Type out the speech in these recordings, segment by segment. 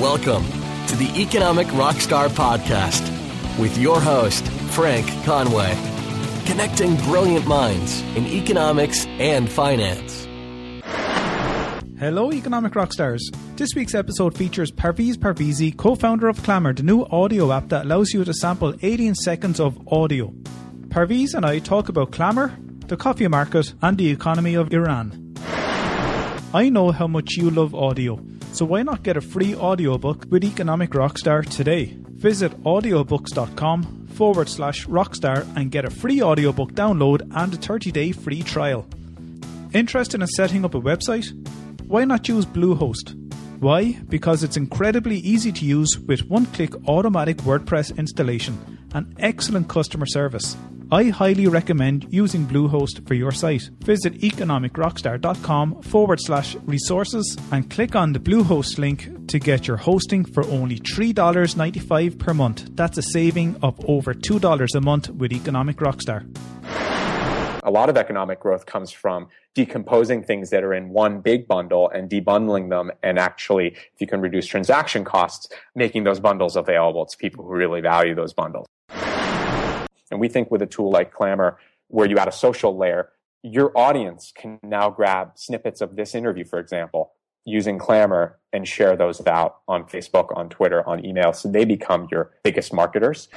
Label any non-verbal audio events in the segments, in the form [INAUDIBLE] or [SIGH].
Welcome to the Economic Rockstar Podcast with your host, Frank Conway, connecting brilliant minds in economics and finance. Hello, Economic Rockstars. This week's episode features Parviz Parvizi, co founder of Clammr, the new audio app that allows you to sample 18 seconds of audio. Parviz and I talk about Clammr, the coffee market, and the economy of Iran. I know how much you love audio, so why not get a free audiobook with Economic Rockstar today? Visit audiobooks.com forward slash rockstar and get a free audiobook download and a 30 day free trial. Interested in setting up a website? Why not use Bluehost? Why? Because it's incredibly easy to use with one click automatic WordPress installation and excellent customer service. I highly recommend using Bluehost for your site. Visit economicrockstar.com forward slash resources and click on the Bluehost link to get your hosting for only $3.95 per month. That's a saving of over $2 a month with Economic Rockstar. A lot of economic growth comes from decomposing things that are in one big bundle and debundling them and actually if you can reduce transaction costs making those bundles available to people who really value those bundles and we think with a tool like Clammr, where you add a social layer, your audience can now grab snippets of this interview, for example, using Clammr and share those out on Facebook, on Twitter, on email. So they become your biggest marketers.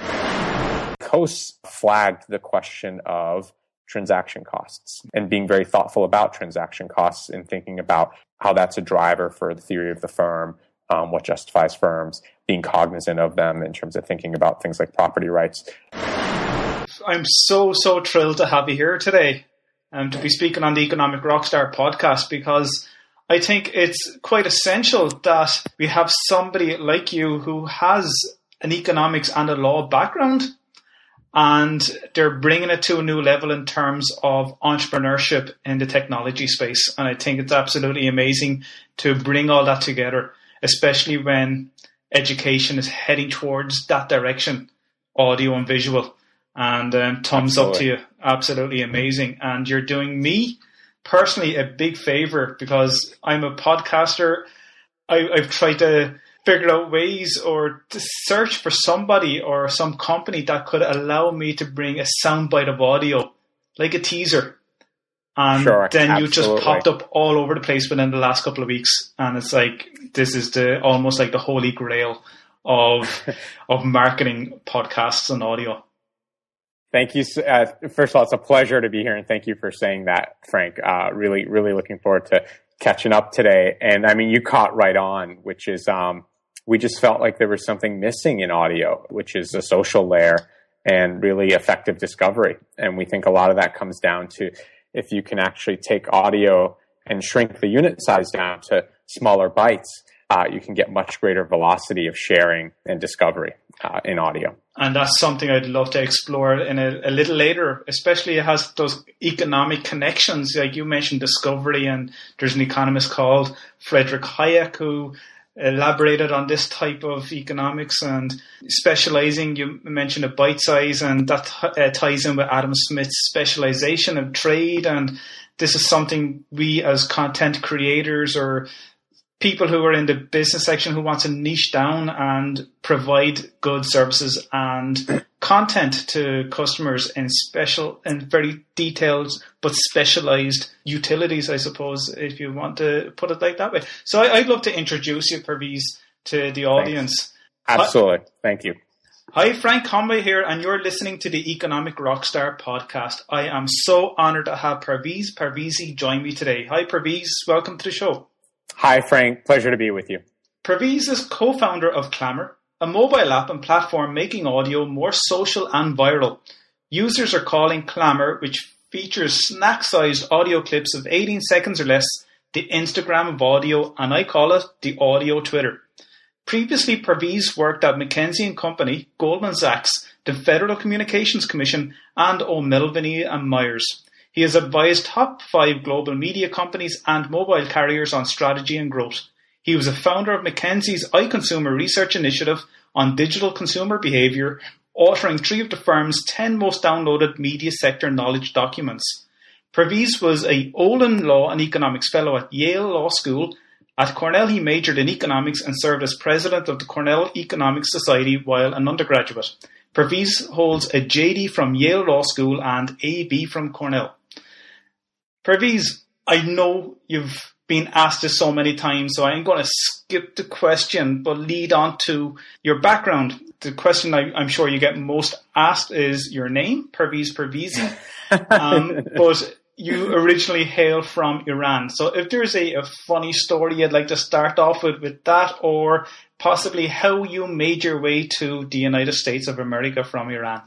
Coase flagged the question of transaction costs and being very thoughtful about transaction costs and thinking about how that's a driver for the theory of the firm, um, what justifies firms, being cognizant of them in terms of thinking about things like property rights. I'm so, so thrilled to have you here today and um, to be speaking on the Economic Rockstar podcast because I think it's quite essential that we have somebody like you who has an economics and a law background and they're bringing it to a new level in terms of entrepreneurship in the technology space. And I think it's absolutely amazing to bring all that together, especially when education is heading towards that direction, audio and visual. And um, thumbs Absolutely. up to you. Absolutely amazing. And you're doing me personally a big favor because I'm a podcaster. I, I've tried to figure out ways or to search for somebody or some company that could allow me to bring a soundbite of audio, like a teaser. And sure, then absolutely. you just popped up all over the place within the last couple of weeks. And it's like, this is the almost like the holy grail of, [LAUGHS] of marketing podcasts and audio. Thank you. Uh, first of all, it's a pleasure to be here, and thank you for saying that, Frank. Uh, really, really looking forward to catching up today. And I mean, you caught right on, which is um, we just felt like there was something missing in audio, which is a social layer and really effective discovery. And we think a lot of that comes down to if you can actually take audio and shrink the unit size down to smaller bytes, uh, you can get much greater velocity of sharing and discovery uh, in audio. And that's something I'd love to explore in a, a, little later, especially it has those economic connections. Like you mentioned discovery, and there's an economist called Frederick Hayek who elaborated on this type of economics and specializing. You mentioned a bite size, and that uh, ties in with Adam Smith's specialization of trade. And this is something we as content creators or people who are in the business section who want to niche down and provide good services and content to customers in special and very detailed but specialized utilities, I suppose, if you want to put it like that way. So I, would love to introduce you, Parviz, to the audience. Thanks. Absolutely. Thank you. Hi, Frank Conway here, and you're listening to the Economic Rockstar podcast. I am so honored to have Parviz Parvizi join me today. Hi, Parviz. Welcome to the show. Hi, Frank. Pleasure to be with you. Parviz is co founder of Clammr, a mobile app and platform making audio more social and viral. Users are calling Clammr, which features snack sized audio clips of 18 seconds or less, the Instagram of audio, and I call it the audio Twitter. Previously, Parviz worked at McKinsey and Company, Goldman Sachs, the Federal Communications Commission, and O'Melveny and Myers. He has advised top five global media companies and mobile carriers on strategy and growth. He was a founder of McKinsey's iConsumer research initiative on digital consumer behavior, authoring three of the firm's 10 most downloaded media sector knowledge documents. Parviz was a Olin Law and Economics Fellow at Yale Law School At Cornell, he majored in economics and served as president of the Cornell Economics Society while an undergraduate. Parviz holds a JD from Yale Law School and AB from Cornell. Parviz, I know you've been asked this so many times, so I'm going to skip the question but lead on to your background. The question I, am sure you get most asked is your name, Parviz Parvizi. [LAUGHS] Um, but you originally hail from Iran. So if there's a, a, funny story you'd like to start off with, with that, or possibly how you made your way to the United States of America from Iran.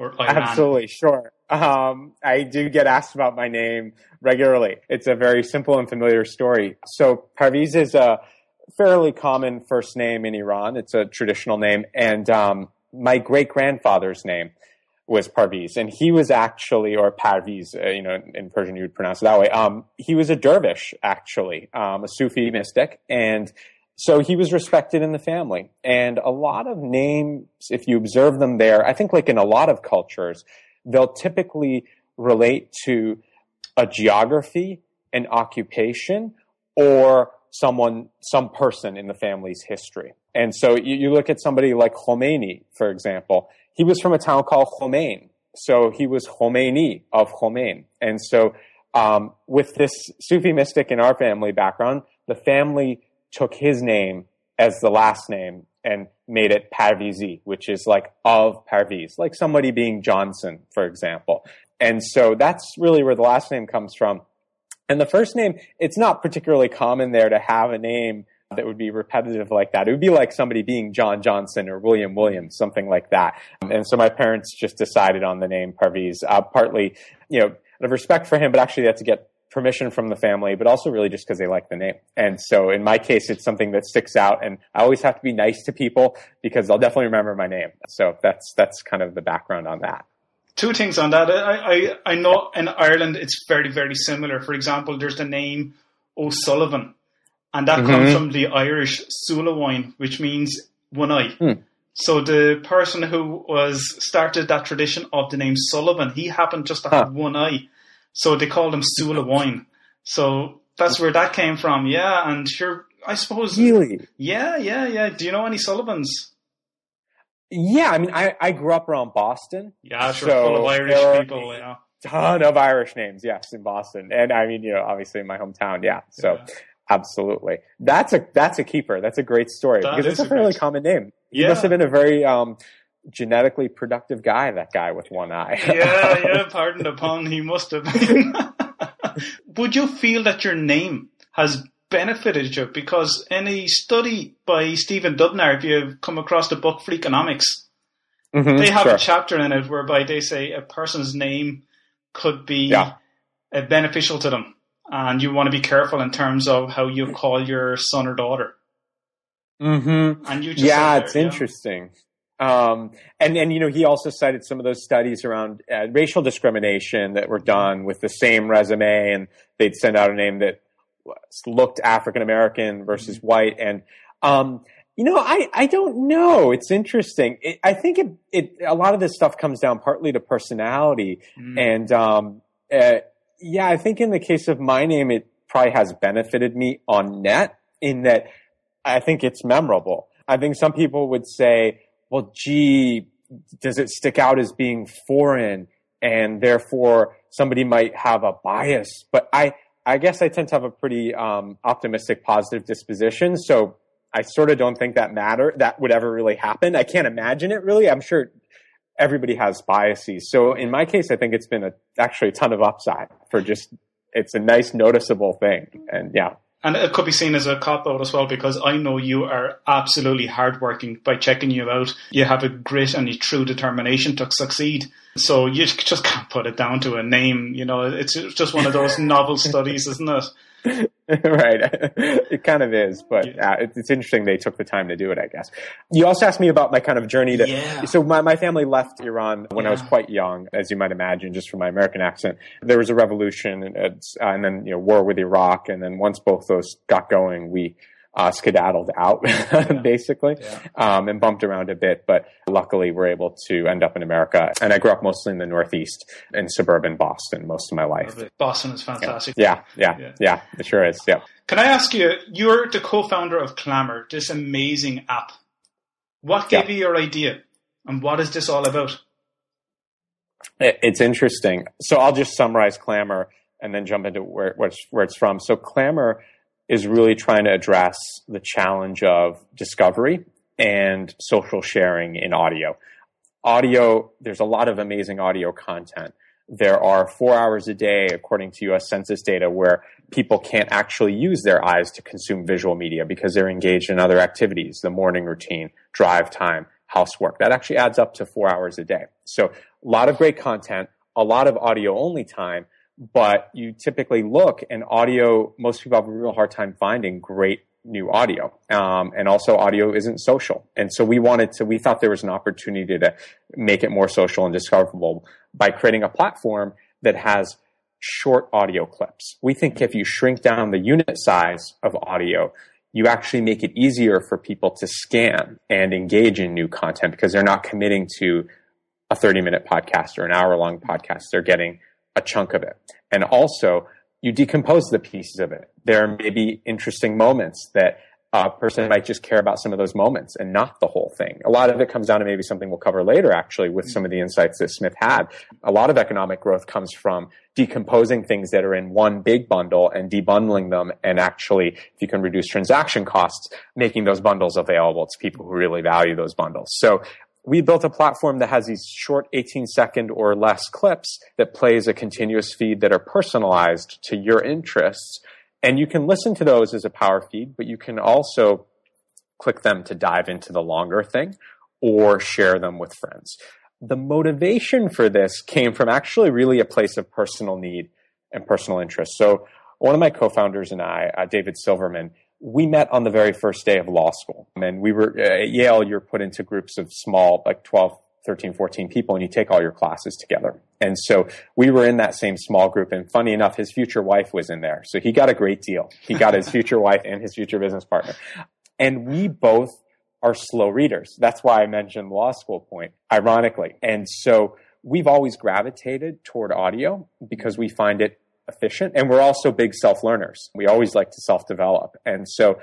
Or Iran. Absolutely, sure. Um, I do get asked about my name regularly. It's a very simple and familiar story. So Parviz is a fairly common first name in Iran. It's a traditional name, and um, my great grandfather's name was Parviz, and he was actually, or Parviz, uh, you know, in Persian you would pronounce it that way. Um, he was a dervish, actually, um, a Sufi mystic, and so he was respected in the family. And a lot of names, if you observe them there, I think like in a lot of cultures, they'll typically relate to a geography, an occupation, or someone, some person in the family's history. And so you, you look at somebody like Khomeini, for example he was from a town called Khomein. So he was Khomeini of Khomein. And so um, with this Sufi mystic in our family background, the family took his name as the last name and made it Parvizi, which is like of Parviz, like somebody being Johnson, for example. And so that's really where the last name comes from. And the first name, it's not particularly common there to have a name that would be repetitive like that. It would be like somebody being John Johnson or William Williams, something like that. And so my parents just decided on the name Parviz, uh, partly, you know, out of respect for him, but actually had to get permission from the family, but also really just because they like the name. And so in my case, it's something that sticks out and I always have to be nice to people because they'll definitely remember my name. So that's, that's kind of the background on that. Two things on that. I, I, I know in Ireland it's very, very similar. For example, there's the name O'Sullivan and that mm-hmm. comes from the Irish Sulawain, which means one eye. Mm. So the person who was started that tradition of the name Sullivan, he happened just to huh. have one eye, so they call called him wine. So that's where that came from. Yeah, and sure, I suppose. Really? Yeah, yeah, yeah. Do you know any Sullivans? Yeah, I mean, I, I grew up around Boston. Yeah, sure, so full of Irish people. You know, ton of Irish names. Yes, in Boston, and I mean, you know, obviously in my hometown. Yeah, so. Yeah. Absolutely. That's a that's a keeper. That's a great story that because it's a fairly common name. He yeah. must have been a very um, genetically productive guy, that guy with one eye. yeah, yeah, [LAUGHS] pardon the pun, he must have been. [LAUGHS] Would you feel that your name has benefited you? Because in a study by Stephen Dubner, if you've come across the book Freakonomics, mm-hmm, they have sure. a chapter in it whereby they say a person's name could be yeah. Uh, beneficial to them and you want to be careful in terms of how you call your son or daughter. Mm-hmm. And you yeah, it's yeah. interesting. Um, and and you know he also cited some of those studies around uh, racial discrimination that were done with the same resume, and they'd send out a name that looked African American versus mm-hmm. white, and um, you know I I don't know. It's interesting. It, I think it it a lot of this stuff comes down partly to personality, mm. and um, uh, yeah, I think in the case of my name, it probably has benefited me on net in that I think it's memorable. I think some people would say, well, gee, does it stick out as being foreign? And therefore somebody might have a bias. But I, I guess I tend to have a pretty um, optimistic, positive disposition. So I sort of don't think that matter that would ever really happen. I can't imagine it really. I'm sure everybody has biases. So in my case, I think it's been a, actually a ton of upside for just, it's a nice noticeable thing. And yeah. And it could be seen as a cop out as well because I know you are absolutely hardworking by checking you out. You have a grit and a true determination to succeed. So you [LAUGHS] just can't put it down to a name. You know, it's just one of those [LAUGHS] novel studies, isn't it? [LAUGHS] right. [LAUGHS] It kind of is, but yeah. uh, it's, it's, interesting they took the time to do it, I guess. You also asked me about my kind of journey to, yeah. so my, my family left Iran when yeah. I was quite young, as you might imagine, just from my American accent. There was a revolution and, uh, and then, you know, war with Iraq. And then once both those got going, we uh, skedaddled out [LAUGHS] basically Yeah. um, and bumped around a bit. But luckily, we're able to end up in America. And I grew up mostly in the Northeast in suburban Boston most of my life. Boston is fantastic. Yeah, yeah, Yeah. yeah, it sure is. Yeah. Can I ask you, you're the co-founder of Clammr, this amazing app. What gave Yeah. you your idea? And what is this all about? It's interesting. So I'll just summarize Clammr and then jump into where, where, it's, where it's from. So Clammr is really trying to address the challenge of discovery and social sharing in audio. Audio, there's a lot of amazing audio content. There are four hours a day, according to US Census data, where people can't actually use their eyes to consume visual media because they're engaged in other activities, the morning routine, drive time, housework. That actually adds up to four hours a day. So a lot of great content, a lot of audio only time, but you typically look and audio, most people have a real hard time finding great new audio. Um, and also audio isn't social. And so we wanted to, we thought there was an opportunity to make it more social and discoverable by creating a platform that has short audio clips. We think if you shrink down the unit size of audio, you actually make it easier for people to scan and engage in new content because they're not committing to a 30 minute podcast or an hour long podcast. They're getting a chunk of it. And also, you decompose the pieces of it. There may be interesting moments that a person might just care about some of those moments and not the whole thing. A lot of it comes down to maybe something we'll cover later, actually, with some of the insights that Smith had. A lot of economic growth comes from decomposing things that are in one big bundle and debundling them and actually, if you can reduce transaction costs, making those bundles available to people who really value those bundles. So we built a platform that has these short 18 second or less clips that plays a continuous feed that are personalized to your interests. And you can listen to those as a power feed, but you can also click them to dive into the longer thing or share them with friends. The motivation for this came from actually really a place of personal need and personal interest. So one of my co-founders and I, uh, David Silverman, we met on the very first day of law school. And we were at Yale, you're put into groups of small, like 12, 13, 14 people, and you take all your classes together. And so we were in that same small group. And funny enough, his future wife was in there. So he got a great deal. He got his future [LAUGHS] wife and his future business partner. And we both are slow readers. That's why I mentioned law school point, ironically. And so we've always gravitated toward audio because we find it efficient. And we're also big self learners. We always like to self develop. And so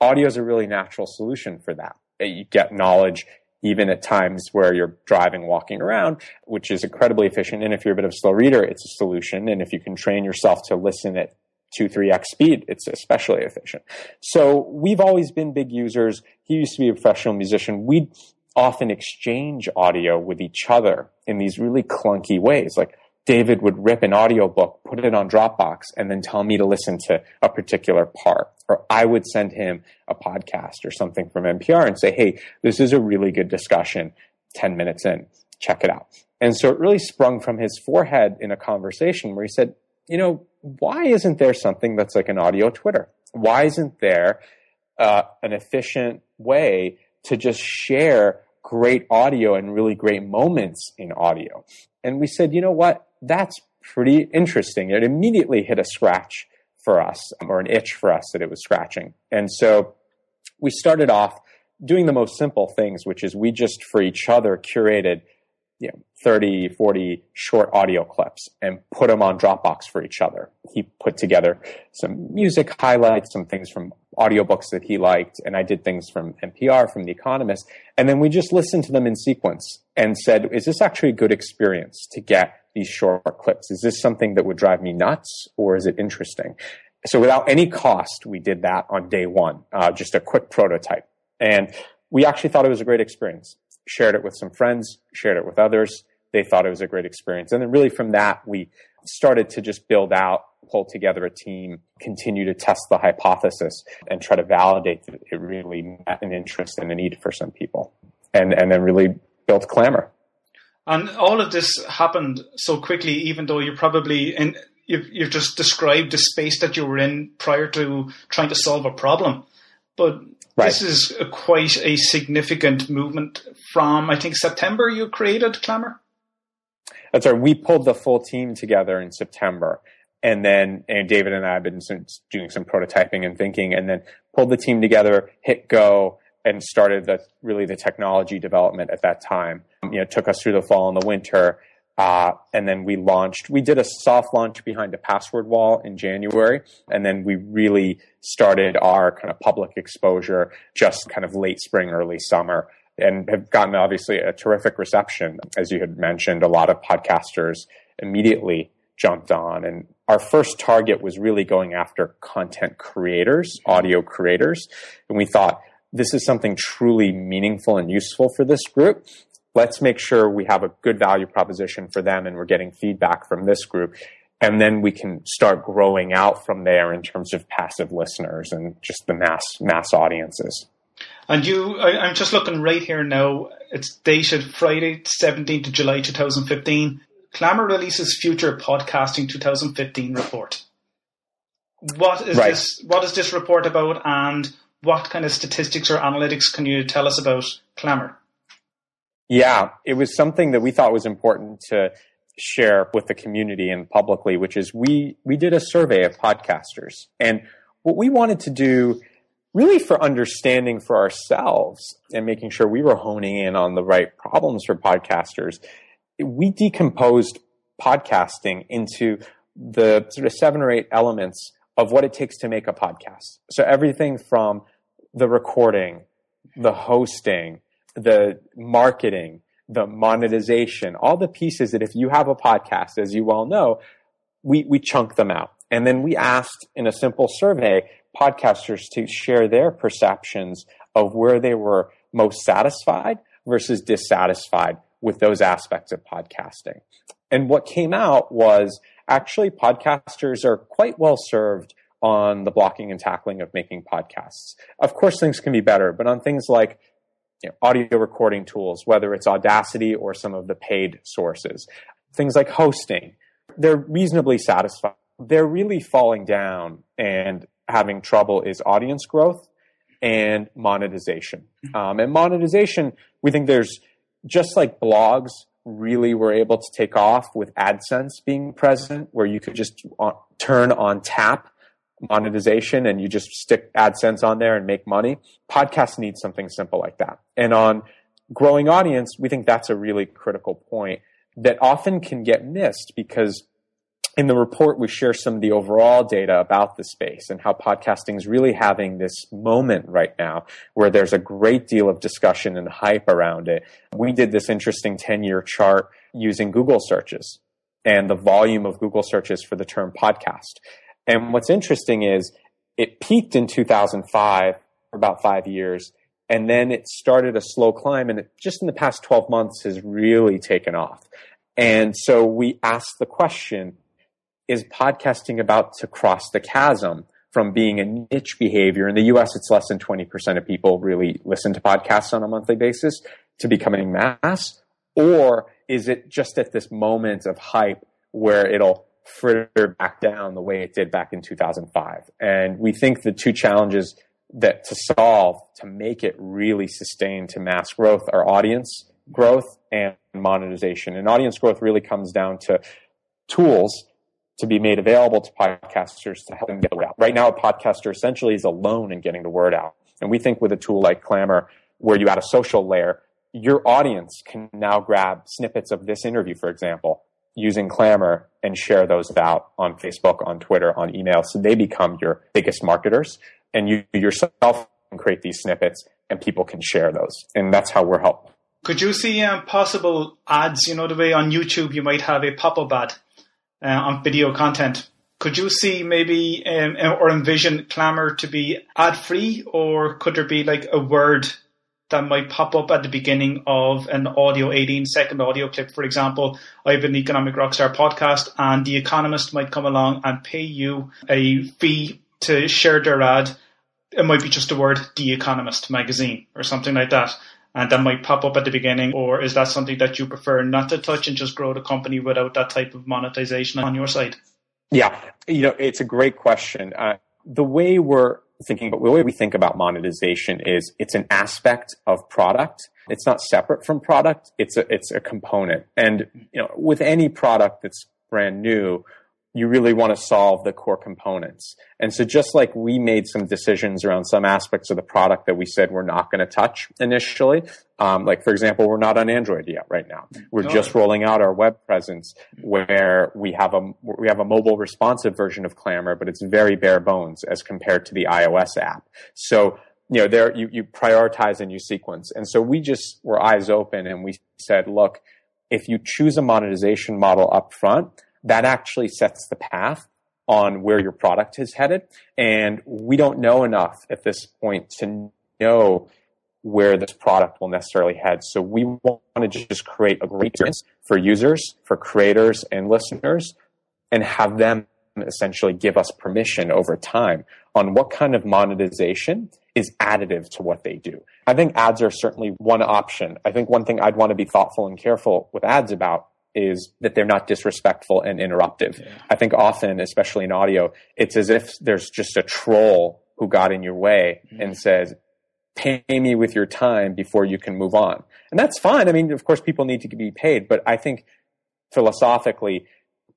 audio is a really natural solution for that. You get knowledge even at times where you're driving, walking around, which is incredibly efficient. And if you're a bit of a slow reader, it's a solution. And if you can train yourself to listen at two, three X speed, it's especially efficient. So we've always been big users. He used to be a professional musician. We'd often exchange audio with each other in these really clunky ways. Like David would rip an audiobook, put it on Dropbox, and then tell me to listen to a particular part. Or I would send him a podcast or something from NPR and say, hey, this is a really good discussion. 10 minutes in, check it out. And so it really sprung from his forehead in a conversation where he said, you know, why isn't there something that's like an audio Twitter? Why isn't there uh, an efficient way to just share great audio and really great moments in audio? And we said, you know what? That's pretty interesting. It immediately hit a scratch for us um, or an itch for us that it was scratching. And so we started off doing the most simple things, which is we just for each other curated you know, 30, 40 short audio clips and put them on Dropbox for each other. He put together some music highlights, some things from audiobooks that he liked, and I did things from NPR, from The Economist. And then we just listened to them in sequence and said, is this actually a good experience to get these short clips? Is this something that would drive me nuts or is it interesting? So without any cost, we did that on day one, uh, just a quick prototype. And we actually thought it was a great experience shared it with some friends, shared it with others. They thought it was a great experience. And then really from that, we started to just build out, pull together a team, continue to test the hypothesis and try to validate that it really met an interest and a need for some people. And, and then really built Clammr. And all of this happened so quickly, even though you're probably in, you've, you've just described the space that you were in prior to trying to solve a problem. But Right. This is a quite a significant movement from, I think, September you created Clammr? That's right. We pulled the full team together in September. And then and David and I have been doing some prototyping and thinking, and then pulled the team together, hit go, and started the really the technology development at that time. You know, took us through the fall and the winter. Uh, and then we launched, we did a soft launch behind a password wall in January. And then we really started our kind of public exposure just kind of late spring, early summer and have gotten obviously a terrific reception. As you had mentioned, a lot of podcasters immediately jumped on. And our first target was really going after content creators, audio creators. And we thought this is something truly meaningful and useful for this group let's make sure we have a good value proposition for them and we're getting feedback from this group. And then we can start growing out from there in terms of passive listeners and just the mass mass audiences. And you, I, am just looking right here now. It's dated Friday, 17th of July, 2015. Clammr releases Future Podcasting 2015 report. What is right. this? What is this report about, and what kind of statistics or analytics can you tell us about Clammr? Yeah, it was something that we thought was important to share with the community and publicly, which is we we did a survey of podcasters. And what we wanted to do really for understanding for ourselves and making sure we were honing in on the right problems for podcasters, we decomposed podcasting into the sort of seven or eight elements of what it takes to make a podcast. So everything from the recording, the hosting, the marketing, the monetization, all the pieces that if you have a podcast, as you well know, we, we chunk them out. And then we asked in a simple survey podcasters to share their perceptions of where they were most satisfied versus dissatisfied with those aspects of podcasting. And what came out was actually podcasters are quite well served on the blocking and tackling of making podcasts. Of course, things can be better, but on things like you know, audio recording tools, whether it's Audacity or some of the paid sources. Things like hosting, they're reasonably satisfied. They're really falling down and having trouble is audience growth and monetization. Um, and monetization, we think there's just like blogs really were able to take off with AdSense being present, where you could just uh, turn on tap monetization and you just stick AdSense on there and make money. Podcasts need something simple like that. And on growing audience, we think that's a really critical point that often can get missed because in the report, we share some of the overall data about the space and how podcasting is really having this moment right now where there's a great deal of discussion and hype around it. We did this interesting 10 year chart using Google searches and the volume of Google searches for the term podcast. And what's interesting is it peaked in 2005 for about five years, and then it started a slow climb, and it, just in the past 12 months has really taken off. And so we asked the question is podcasting about to cross the chasm from being a niche behavior? In the US, it's less than 20% of people really listen to podcasts on a monthly basis to becoming mass. Or is it just at this moment of hype where it'll fritter back down the way it did back in 2005. And we think the two challenges that to solve to make it really sustain to mass growth are audience growth and monetization. And audience growth really comes down to tools to be made available to podcasters to help them get the word out. Right now, a podcaster essentially is alone in getting the word out. And we think with a tool like Clammr, where you add a social layer, your audience can now grab snippets of this interview, for example, using Clammr and share those out on Facebook, on Twitter, on email. So they become your biggest marketers and you yourself can create these snippets and people can share those. And that's how we're helping. Could you see um, possible ads, you know, the way on YouTube you might have a pop-up ad uh, on video content? Could you see maybe um, or envision Clammr to be ad free or could there be like a word that might pop up at the beginning of an audio 18 second audio clip. For example, I have an Economic Rockstar podcast and The Economist might come along and pay you a fee to share their ad. It might be just a word, The Economist magazine or something like that. And that might pop up at the beginning, or is that something that you prefer not to touch and just grow the company without that type of monetization on your side? Yeah, you know, it's a great question. Uh, the way we're thinking about the way we think about monetization is it's an aspect of product. It's not separate from product. It's a, it's a component. And, you know, with any product that's brand new, you really want to solve the core components. And so just like we made some decisions around some aspects of the product that we said we're not going to touch initially, um, like for example, we're not on Android yet right now. We're no. just rolling out our web presence where we have a we have a mobile responsive version of Clammr, but it's very bare bones as compared to the iOS app. So you know there you, you prioritize and you sequence. And so we just were eyes open and we said, look, if you choose a monetization model up front, that actually sets the path on where your product is headed. And we don't know enough at this point to know where this product will necessarily head. So we want to just create a great experience for users, for creators and listeners, and have them essentially give us permission over time on what kind of monetization is additive to what they do. I think ads are certainly one option. I think one thing I'd want to be thoughtful and careful with ads about is that they're not disrespectful and interruptive. Yeah. I think often, especially in audio, it's as if there's just a troll who got in your way mm-hmm. and says, pay me with your time before you can move on. And that's fine. I mean, of course, people need to be paid, but I think philosophically,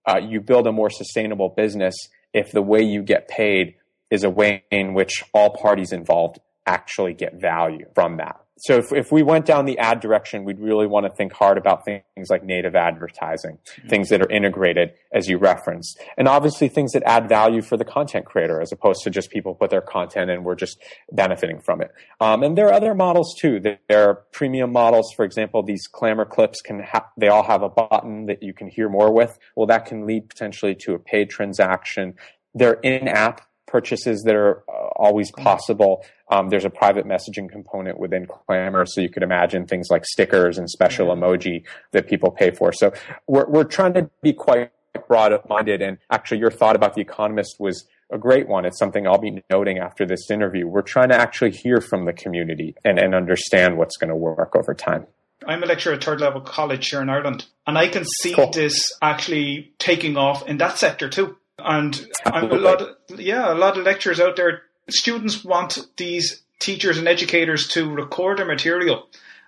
uh, you build a more sustainable business if the way you get paid is a way in which all parties involved actually get value from that so if, if we went down the ad direction, we'd really want to think hard about things like native advertising, mm-hmm. things that are integrated, as you referenced, and obviously things that add value for the content creator, as opposed to just people put their content and we're just benefiting from it. Um, and there are other models too. There are premium models, for example, these clammr clips can ha- they all have a button that you can hear more with. Well, that can lead potentially to a paid transaction. They're in-app purchases that are uh, always possible. Um, there's a private messaging component within Clammr, so you could imagine things like stickers and special emoji that people pay for. So we're we're trying to be quite broad-minded. And actually, your thought about the Economist was a great one. It's something I'll be noting after this interview. We're trying to actually hear from the community and, and understand what's going to work over time. I'm a lecturer at third level college here in Ireland, and I can see cool. this actually taking off in that sector too. And a lot, of, yeah, a lot of lecturers out there. Students want these teachers and educators to record their material.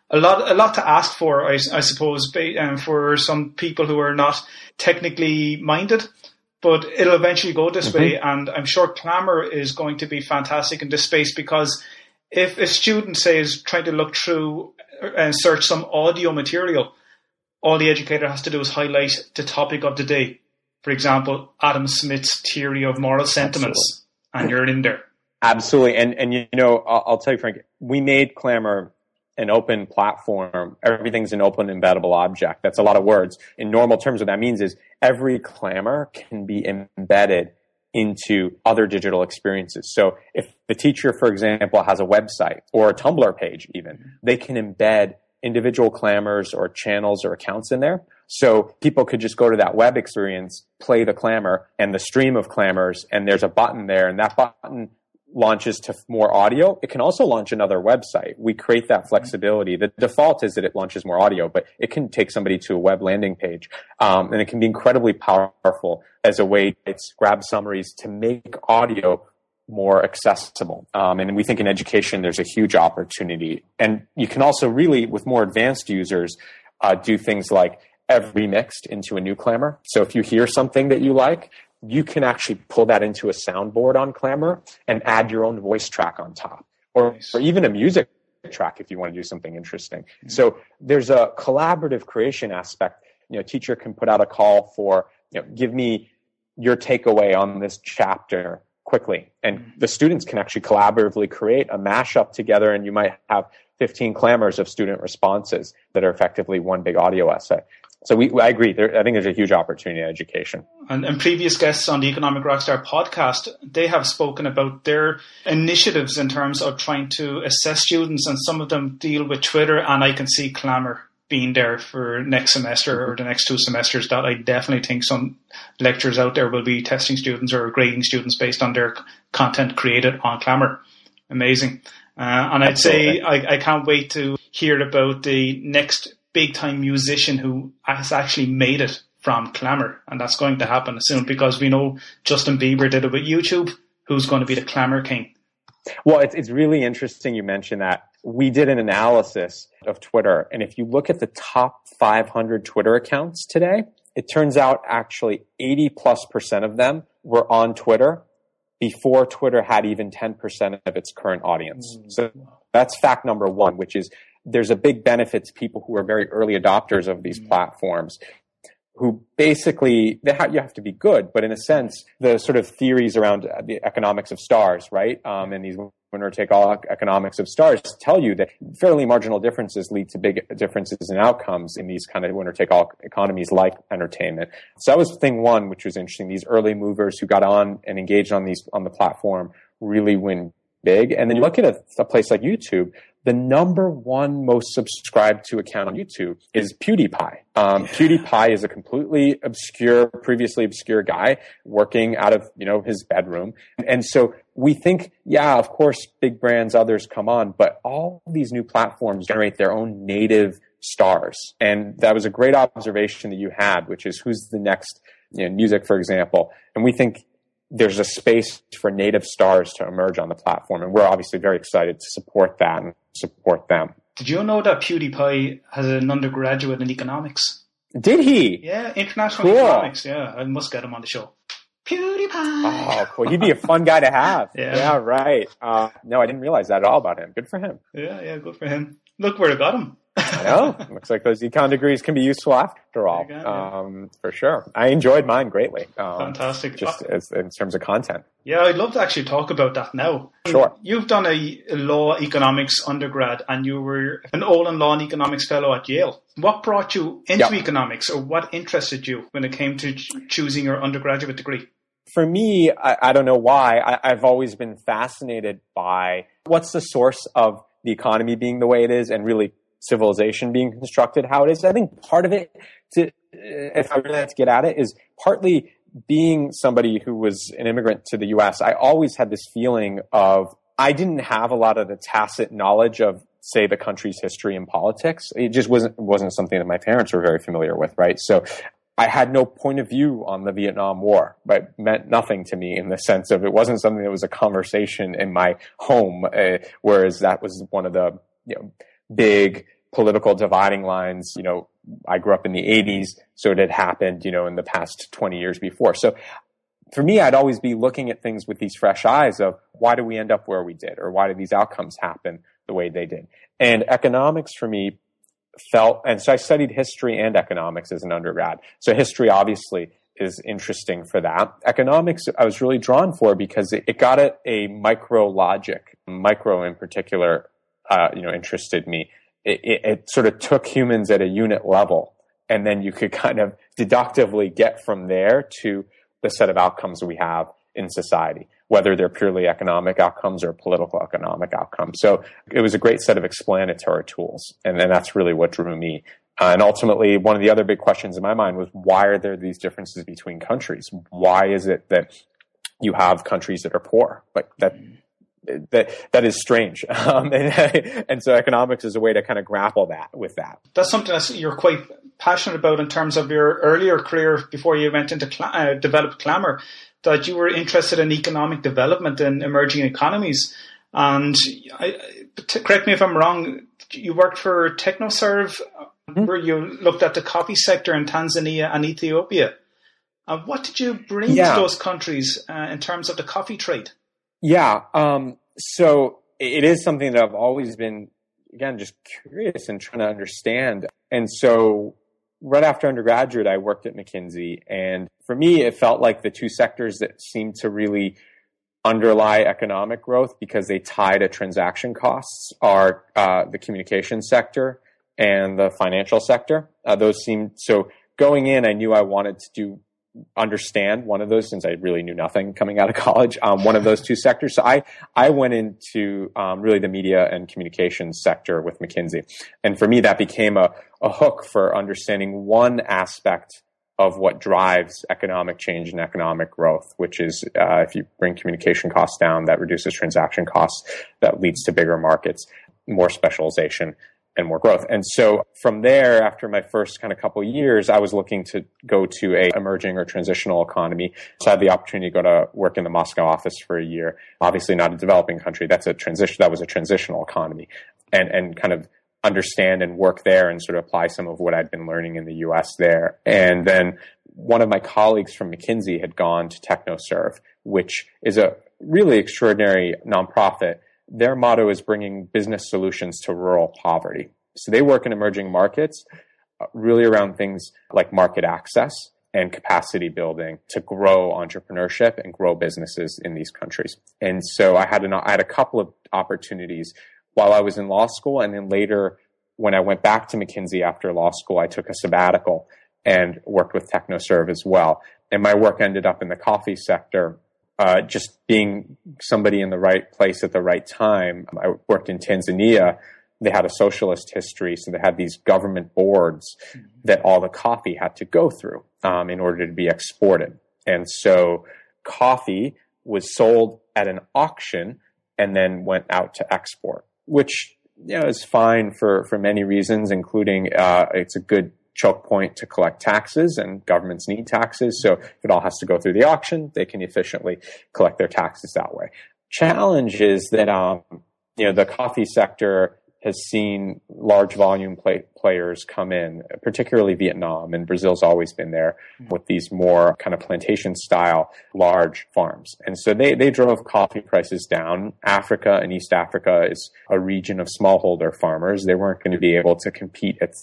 A lot, a lot to ask for, I, I suppose, um, for some people who are not technically minded. But it'll eventually go this mm-hmm. way, and I'm sure Clammr is going to be fantastic in this space because if a student say is trying to look through and search some audio material, all the educator has to do is highlight the topic of the day for example, Adam Smith's theory of moral sentiments, Absolutely. and you're in there. Absolutely, and and you know, I'll, I'll tell you, Frank, we made Clammr an open platform. Everything's an open embeddable object. That's a lot of words. In normal terms, what that means is every clammr can be embedded into other digital experiences. So if the teacher, for example, has a website or a Tumblr page even, they can embed individual clammrs or channels or accounts in there. So people could just go to that web experience, play the clammr and the stream of Clammrs, and there's a button there, and that button launches to more audio. It can also launch another website. We create that flexibility. The default is that it launches more audio, but it can take somebody to a web landing page. Um, and it can be incredibly powerful as a way to grab summaries to make audio more accessible. Um, and we think in education, there's a huge opportunity. And you can also really, with more advanced users, uh, do things like remixed into a new Clammr. So if you hear something that you like, you can actually pull that into a soundboard on Clammr and add your own voice track on top, or, nice. or even a music track if you want to do something interesting. Mm-hmm. So there's a collaborative creation aspect. You know, teacher can put out a call for, you know, give me your takeaway on this chapter quickly. And mm-hmm. the students can actually collaboratively create a mashup together, and you might have 15 clammrs of student responses that are effectively one big audio essay. So we, I agree. There, I think there's a huge opportunity in education. And, and, previous guests on the Economic Rockstar podcast, they have spoken about their initiatives in terms of trying to assess students, and some of them deal with Twitter. And I can see Clammr being there for next semester or the next two semesters. That I definitely think some lecturers out there will be testing students or grading students based on their content created on Clammr. Amazing. Uh, and I'd say I, I can't wait to hear about the next big time musician who has actually made it from Clammr. And that's going to happen soon because we know Justin Bieber did it with YouTube. Who's going to be the Clammr king? Well, it's, it's really interesting you mentioned that. We did an analysis of Twitter. And if you look at the top 500 Twitter accounts today, it turns out actually 80 plus percent of them were on Twitter before Twitter had even 10% of its current audience. Mm. So that's fact number one, which is there's a big benefit to people who are very early adopters of these mm. platforms who basically ha- you have to be good, but in a sense, the sort of theories around the economics of stars, right, um, and these winner take all economics of stars tell you that fairly marginal differences lead to big differences in outcomes in these kind of winner take all economies like entertainment. So that was thing one, which was interesting. These early movers who got on and engaged on these on the platform really win big. And then you look at a, a place like YouTube, the number one most subscribed to account on YouTube is PewDiePie. Um, yeah. PewDiePie is a completely obscure, previously obscure guy working out of, you know, his bedroom. And so we think, yeah, of course, big brands, others come on, but all these new platforms generate their own native stars. And that was a great observation that you had, which is who's the next, you know, music, for example. And we think there's a space for native stars to emerge on the platform. And we're obviously very excited to support that and support them. Did you know that PewDiePie has an undergraduate in economics? Did he? Yeah, international cool. economics. Yeah, I must get him on the show. PewDiePie. Oh, cool. He'd be a fun guy to have. [LAUGHS] yeah. yeah, right. Uh, no, I didn't realize that at all about him. Good for him. Yeah, yeah, good for him. Look where it got him. I know. Looks like those econ degrees can be useful after all. Um, for sure. I enjoyed mine greatly. Um, Fantastic. Just as, in terms of content. Yeah, I'd love to actually talk about that now. Sure. You've done a law economics undergrad and you were an Olin Law and Economics Fellow at Yale. What brought you into yep. economics or what interested you when it came to choosing your undergraduate degree? For me, I, I don't know why, I, I've always been fascinated by what's the source of the economy being the way it is and really civilization being constructed how it is. I think part of it, to, if I really had to get at it, is partly being somebody who was an immigrant to the U.S. I always had this feeling of I didn't have a lot of the tacit knowledge of say the country's history and politics. It just wasn't wasn't something that my parents were very familiar with, right? So I had no point of view on the Vietnam War, but meant nothing to me in the sense of it wasn't something that was a conversation in my home, uh, whereas that was one of the you know big political dividing lines, you know, I grew up in the 80s, so it had happened, you know, in the past 20 years before. So for me, I'd always be looking at things with these fresh eyes of why do we end up where we did, or why did these outcomes happen the way they did? And economics for me felt, and so I studied history and economics as an undergrad. So history obviously is interesting for that. Economics, I was really drawn for because it, it got at a micro logic. Micro in particular, uh, you know, interested me it, it, it sort of took humans at a unit level. And then you could [LAUGHS] kind of deductively get from there to the set of outcomes we have in society, whether they're purely economic outcomes or political economic outcomes. So it was a great set of explanatory tools. And that's really what drew me. Uh, and ultimately, one of the other big questions in my mind was why are there these differences between countries? Why is it that you have countries that are poor, like that that that is strange, [LAUGHS] um, and, and, so economics is a way to kind of grapple that with that. That's something that you're quite passionate about in terms of your earlier career before you went into cl- uh, developed Clammr. That you were interested in economic development in emerging economies, and I, correct me if I'm wrong. You worked for TechnoServe, mm-hmm. where you looked at the coffee sector in Tanzania and Ethiopia. Uh, what did you bring yeah. to those countries uh, in terms of the coffee trade? Yeah. Um, so it is something that I've always been, again, just curious and trying to understand. And so right after undergraduate, I worked at McKinsey. And for me, it felt like the two sectors that seemed to really underlie economic growth because they tie to transaction costs are uh, the communication sector and the financial sector. Uh, those seem so going in, I knew I wanted to do understand one of those since I really knew nothing coming out of college. Um, one of those two sectors. So I I went into um, really the media and communications sector with McKinsey, and for me that became a a hook for understanding one aspect of what drives economic change and economic growth, which is uh, if you bring communication costs down, that reduces transaction costs, that leads to bigger markets, more specialization, and more growth. And so from there, after my first kind of couple years, I was looking to go to a emerging or transitional economy. So I had the opportunity to go to work in the Moscow office for a year. Obviously not a developing country. That's a transition. That was a transitional economy and, and kind of understand and work there and sort of apply some of what I'd been learning in the US there. And then one of my colleagues from McKinsey had gone to TechnoServe, which is a really extraordinary nonprofit. Their motto is bringing business solutions to rural poverty. So they work in emerging markets, uh, really around things like market access and capacity building to grow entrepreneurship and grow businesses in these countries. And so I had an, I had a couple of opportunities while I was in law school, and then later when I went back to McKinsey after law school, I took a sabbatical and worked with TechnoServe as well. And my work ended up in the coffee sector. Uh, just being somebody in the right place at the right time. I worked in Tanzania they had a socialist history, so they had these government boards mm-hmm. that all the coffee had to go through um, in order to be exported. And so coffee was sold at an auction and then went out to export, which you know, is fine for, for many reasons, including uh, it's a good choke point to collect taxes, and governments need taxes. So if it all has to go through the auction, they can efficiently collect their taxes that way. Challenge is that um, you know the coffee sector has seen large volume play, players come in, particularly Vietnam, and Brazil's always been there mm-hmm. with these more kind of plantation style large farms. And so they, they drove coffee prices down. Africa and East Africa is a region of smallholder farmers. They weren't going to be able to compete at,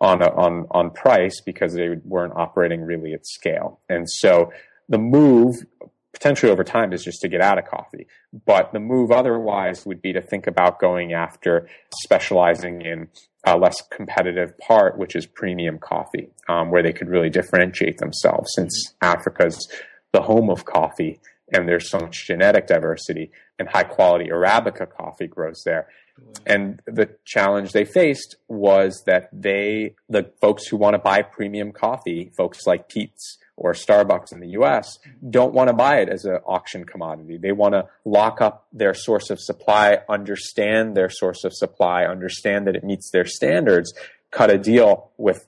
on, a, on, on price because they weren't operating really at scale. And so the move potentially over time is just to get out of coffee. But the move otherwise would be to think about going after specializing in a less competitive part, which is premium coffee, um, where they could really differentiate themselves since Africa's the home of coffee and there's so much genetic diversity and high quality Arabica coffee grows there. And the challenge they faced was that they, the folks who want to buy premium coffee, folks like Peet's, or Starbucks in the US don't want to buy it as an auction commodity. They want to lock up their source of supply, understand their source of supply, understand that it meets their standards, cut a deal with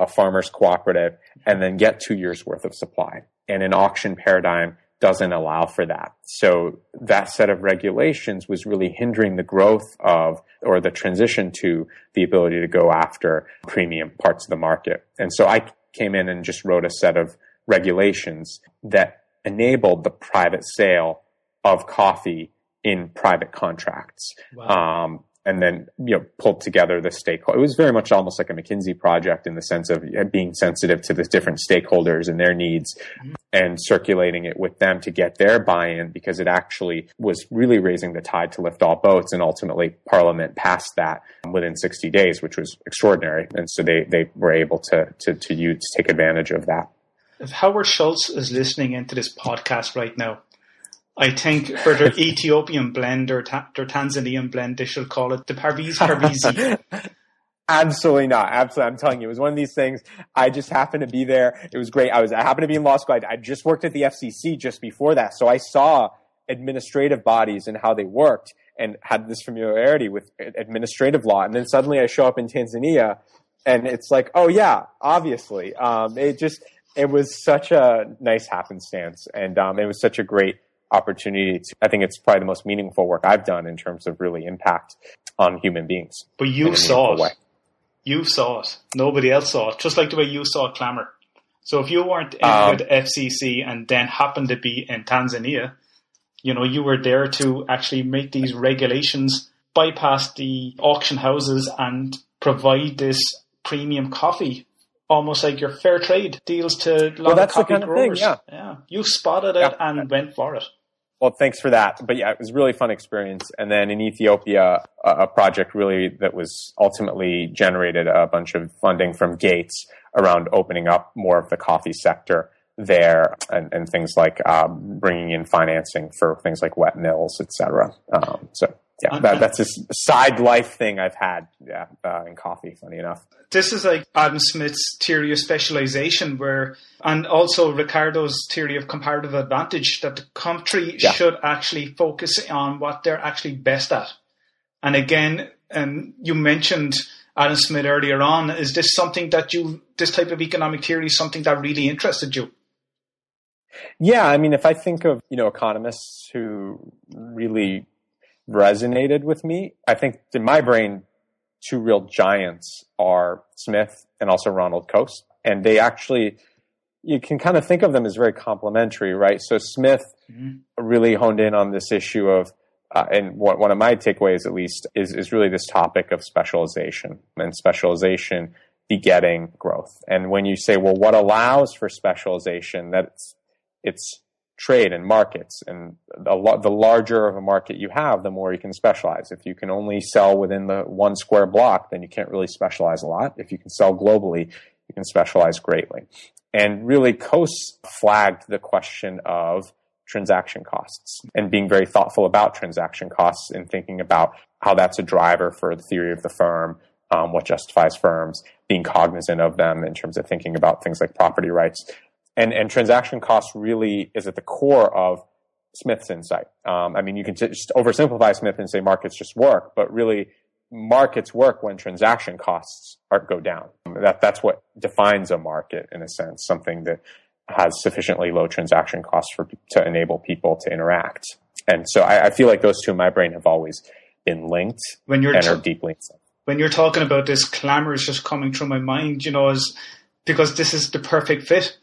a farmer's cooperative, and then get two years worth of supply. And an auction paradigm doesn't allow for that. So that set of regulations was really hindering the growth of or the transition to the ability to go after premium parts of the market. And so I came in and just wrote a set of regulations that enabled the private sale of coffee in private contracts. Wow. Um, and then you know pulled together the stakeholders. It was very much almost like a McKinsey project in the sense of being sensitive to the different stakeholders and their needs, mm-hmm. and circulating it with them to get their buy-in because it actually was really raising the tide to lift all boats. And ultimately, Parliament passed that within 60 days, which was extraordinary. And so they they were able to to to use to take advantage of that if Howard Schultz is listening into this podcast right now, I think for their Ethiopian blend or ta- their Tanzanian blend, they should call it the Parviz Parvizi. [LAUGHS] Absolutely not. Absolutely. I'm telling you, it was one of these things. I just happened to be there. It was great. I was, I happened to be in law school. I, I just worked at the FCC just before that. So I saw administrative bodies and how they worked and had this familiarity with administrative law. And then suddenly I show up in Tanzania and it's like, oh yeah, obviously. Um, it just, it was such a nice happenstance, and um, it was such a great opportunity. To, I think it's probably the most meaningful work I've done in terms of really impact on human beings. But you saw it. Way. You saw it. Nobody else saw it. Just like the way you saw Clammr. So if you weren't in um, the FCC and then happened to be in Tanzania, you know, you were there to actually make these regulations bypass the auction houses and provide this premium coffee almost like your fair trade deals to well, that's of coffee the kind growers. Of thing, yeah. yeah, you spotted it yeah. and went for it. Well, thanks for that. But yeah, it was a really fun experience. And then in Ethiopia, a project really that was ultimately generated a bunch of funding from Gates around opening up more of the coffee sector there and, and things like um, bringing in financing for things like wet mills, et cetera. Um, so yeah, that, that's a side life thing I've had. Yeah, uh, in coffee. Funny enough, this is like Adam Smith's theory of specialization, where and also Ricardo's theory of comparative advantage that the country yeah. should actually focus on what they're actually best at. And again, um, you mentioned Adam Smith earlier on. Is this something that you, this type of economic theory, is something that really interested you? Yeah, I mean, if I think of you know economists who really resonated with me. I think in my brain, two real giants are Smith and also Ronald Coase. And they actually, you can kind of think of them as very complementary, right? So Smith mm-hmm. really honed in on this issue of, uh, and what, one of my takeaways at least is, is really this topic of specialization and specialization begetting growth. And when you say, well, what allows for specialization? That's it's trade and markets. And the, the larger of a market you have, the more you can specialize. If you can only sell within the one square block, then you can't really specialize a lot. If you can sell globally, you can specialize greatly. And really, Coase flagged the question of transaction costs and being very thoughtful about transaction costs and thinking about how that's a driver for the theory of the firm, um, what justifies firms, being cognizant of them in terms of thinking about things like property rights and and transaction costs really is at the core of Smith's insight. Um, I mean, you can just oversimplify Smith and say markets just work, but really markets work when transaction costs are, go down. That that's what defines a market in a sense, something that has sufficiently low transaction costs for to enable people to interact. And so I, I feel like those two in my brain have always been linked when you're and t- are deeply. When you're talking about this, Clammr is just coming through my mind. You know, as because this is the perfect fit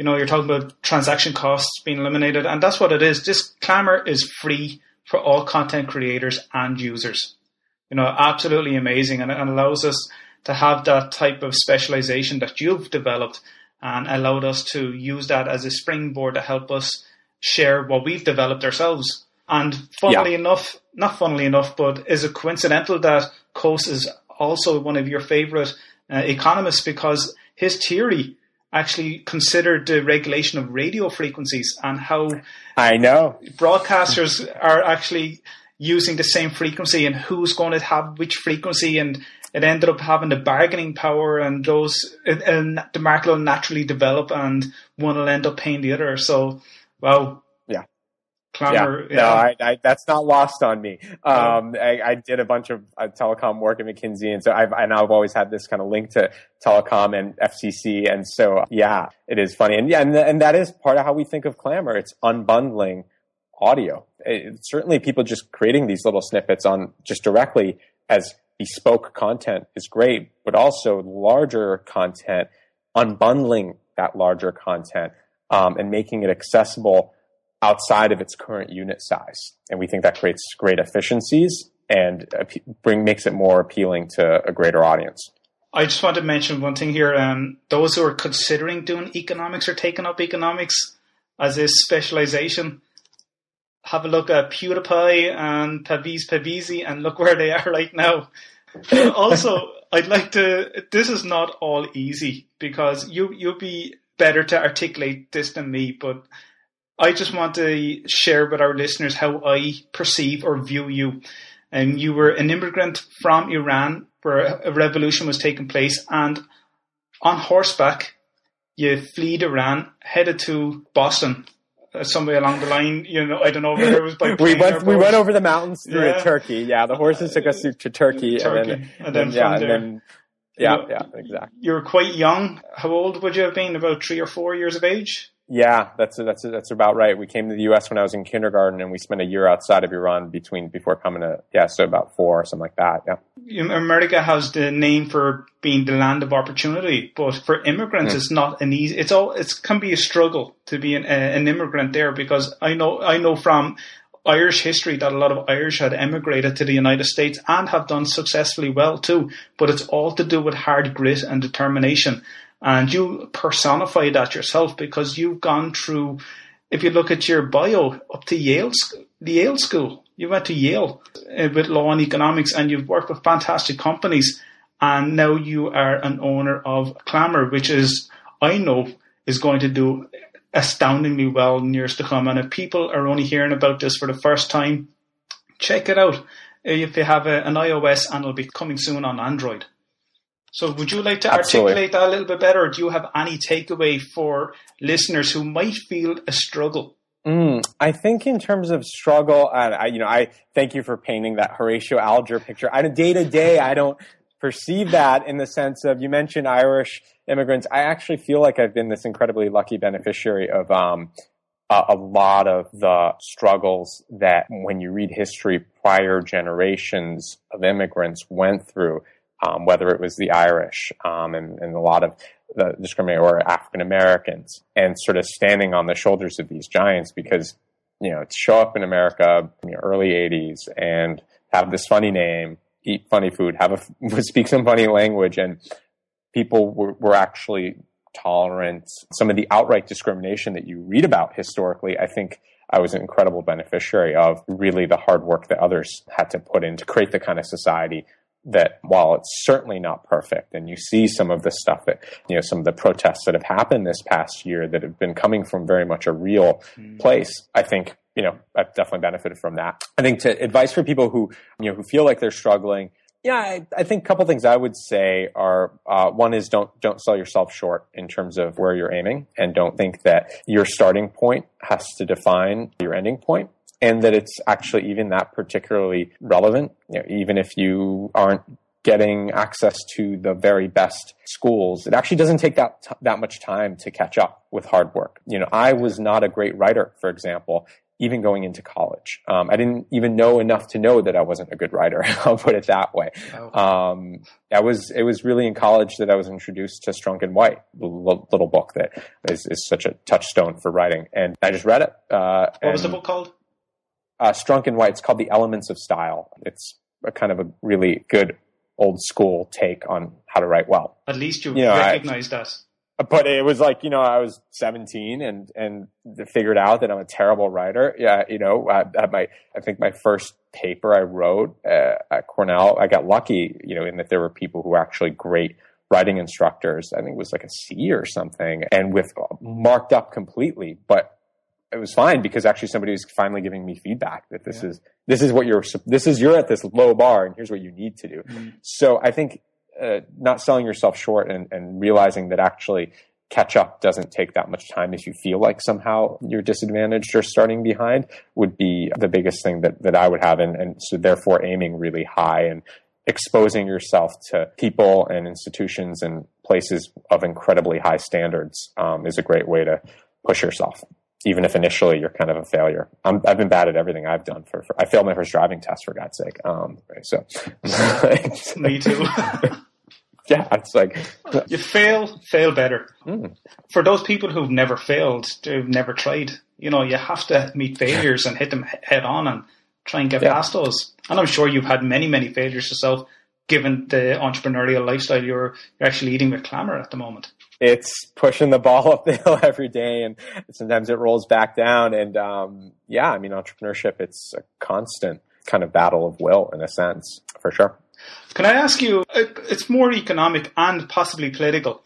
you know, you're talking about transaction costs being eliminated, and that's what it is. This Clammr is free for all content creators and users. You know, absolutely amazing, and it allows us to have that type of specialization that you've developed and allowed us to use that as a springboard to help us share what we've developed ourselves. And funnily yeah. enough, not funnily enough, but is it coincidental that Coase is also one of your favorite uh, economists because his theory actually considered the regulation of radio frequencies and how I know. broadcasters are actually using the same frequency and who's going to have which frequency and it ended up having the bargaining power and those and the market will naturally develop and one will end up paying the other. So wow Clammr, yeah, yeah. no, I, I, that's not lost on me. Um, I, I, did a bunch of uh, telecom work at McKinsey, and so I've and I've always had this kind of link to telecom and FCC, and so yeah, it is funny, and yeah, and, and that is part of how we think of Clammr. It's unbundling audio. It, certainly, people just creating these little snippets on just directly as bespoke content is great, but also larger content, unbundling that larger content um, and making it accessible outside of its current unit size. And we think that creates great efficiencies and bring makes it more appealing to a greater audience. I just want to mention one thing here. Um, those who are considering doing economics or taking up economics as a specialization, have a look at PewDiePie and Parviz Parvizi and look where they are right now. [LAUGHS] also, I'd like to. This is not all easy because you you'll be better to articulate this than me, but I just want to share with our listeners how I perceive or view you. And you were an immigrant from Iran where a revolution was taking place, and on horseback, you fled Iran, headed to Boston. Uh, somewhere along the line, you know, I don't know whether it was by [LAUGHS] we went we went over the mountains through yeah. Turkey. Yeah, the horses took us to, to Turkey, Turkey, and then, and then, and then yeah, there, and then yeah, you know, yeah, exactly. You were quite young. How old would you have been? About three or four years of age? Yeah, that's that's that's about right. We came to the U.S. when I was in kindergarten, and we spent a year outside of Iran between before coming to yeah, so about four or something like that. Yeah. America has the name for being the land of opportunity, but for immigrants, mm. it's not an easy. It's all it can be a struggle to be an, an immigrant there because I know I know from Irish history that a lot of Irish had emigrated to the United States and have done successfully well too. But it's all to do with hard grit and determination. And you personify that yourself because you've gone through, if you look at your bio, up to Yale, the Yale School. You went to Yale uh, with law and economics and you've worked with fantastic companies. And now you are an owner of Clammr, which is, I know, is going to do astoundingly well in years to come. And if people are only hearing about this for the first time, check it out. If you have a, an iOS and it'll be coming soon on Android. So, would you like to Absolutely. articulate that a little bit better, or do you have any takeaway for listeners who might feel a struggle? Mm, I think in terms of struggle, and I, you know, I thank you for painting that Horatio Alger picture. I day to day, I don't perceive that in the sense of you mentioned Irish immigrants. I actually feel like I've been this incredibly lucky beneficiary of um, a, a lot of the struggles that, when you read history, prior generations of immigrants went through um, whether it was the Irish um, and, and a lot of the or African Americans, and sort of standing on the shoulders of these giants because you know to show up in America in the early '80s and have this funny name, eat funny food, have a [LAUGHS] speak some funny language, and people were, were actually tolerant. Some of the outright discrimination that you read about historically, I think I was an incredible beneficiary of really the hard work that others had to put in to create the kind of society that while it's certainly not perfect and you see some of the stuff that you know some of the protests that have happened this past year that have been coming from very much a real mm. place i think you know i've definitely benefited from that i think to advice for people who you know who feel like they're struggling yeah, I, I, think a couple things I would say are uh, one is don't don't sell yourself short in terms of where you're aiming, and don't think that your starting point has to define your ending point, and that it's actually even that particularly relevant. You know, even if you aren't getting access to the very best schools, it actually doesn't take that t- that much time to catch up with hard work. You know, I was not a great writer, for example, even going into college. Um, I didn't even know enough to know that I wasn't a good writer. [LAUGHS] I'll put it that way. Oh. Um, I was, it was really in college that I was introduced to Strunk and White, the little book that is, is such a touchstone for writing. And I just read it. Uh, what was the book called? Uh, Strunk and White. It's called The Elements of Style. It's a kind of a really good old school take on how to write well. At least you, you know, recognized I, us but it was like you know I was 17 and and figured out that I'm a terrible writer. Yeah, you know, I, at my I think my first paper I wrote uh, at Cornell, I got lucky, you know, in that there were people who were actually great writing instructors. I think it was like a C or something, and with marked up completely, but. It was fine because actually somebody was finally giving me feedback that this yeah. is this is what you're this is you're at this low bar and here's what you need to do. Mm. So I think uh, not selling yourself short and, and realizing that actually catch up doesn't take that much time if you feel like somehow you're disadvantaged or starting behind would be the biggest thing that, that I would have. And, and so therefore aiming really high and exposing yourself to people and institutions and places of incredibly high standards um, is a great way to push yourself. Even if initially you're kind of a failure, i have been bad at everything I've done. For, for, I failed my first driving test for God's sake. Um, so [LAUGHS] me too. [LAUGHS] yeah, it's like you fail, fail better. Mm. For those people who've never failed, who've never tried, you know, you have to meet failures and hit them head on and try and get yeah. past those. And I'm sure you've had many, many failures yourself, given the entrepreneurial lifestyle you're, you're actually leading with Clammr at the moment. It's pushing the [LAUGHS] ball up the hill every day, and sometimes it rolls back down. And um, yeah, I mean, entrepreneurship, it's a constant kind of battle of will in a sense, for sure. Can I ask you? It's more economic and possibly political.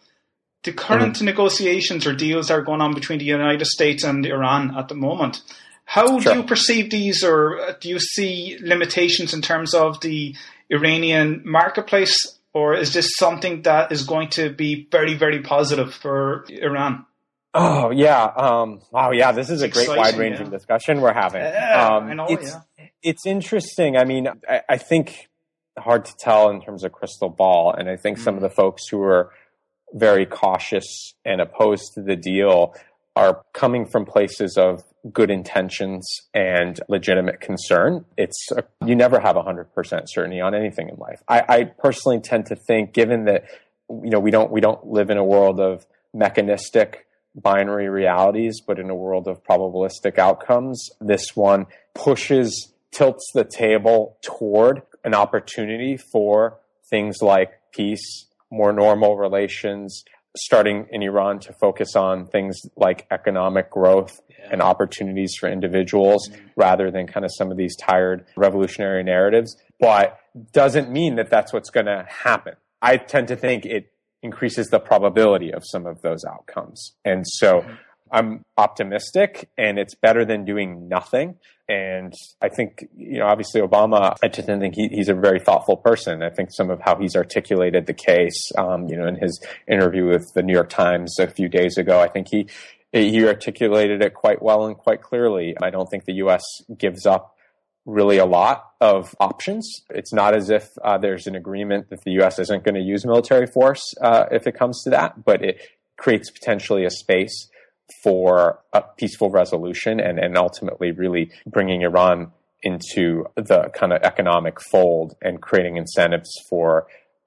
The current mm-hmm. negotiations or deals that are going on between the United States and Iran at the moment. How sure. do you perceive these, or do you see limitations in terms of the Iranian marketplace, or is this something that is going to be very, very positive for Iran? Oh yeah, um, wow, yeah. This is a great, wide-ranging yeah. discussion we're having. Yeah, um, I know. It's, yeah. it's interesting. I mean, I, I think hard to tell in terms of crystal ball. And I think mm some of the mm. folks who are very cautious and opposed to the deal are coming from places of good intentions and legitimate concern. It's a, you never have 100% certainty on anything in life. I, I personally tend to think, given that you know we don't we don't live in a world of mechanistic binary realities, but in a world of probabilistic outcomes, this one pushes tilts the table toward an opportunity for things like peace, more normal relations, starting in Iran to focus on things like economic growth yeah. and opportunities for individuals mm-hmm. rather than kind of some of these tired revolutionary narratives. But doesn't mean that that's what's going to happen. I tend to think it increases the probability of some of those outcomes. And so mm-hmm. I'm optimistic and it's better than doing nothing. And I think, you know, obviously Obama, I just think he, he's a very thoughtful person. I think some of how he's articulated the case, um, you know, in his interview with the New York Times a few days ago, I think he, he articulated it quite well and quite clearly. I don't think the U.S. gives up really a lot of options. It's not as if uh, there's an agreement that the U.S. isn't going to use military force uh, if it comes to that, but it creates potentially a space for a peaceful resolution and, and ultimately really bringing Iran into the kind of economic fold and creating incentives for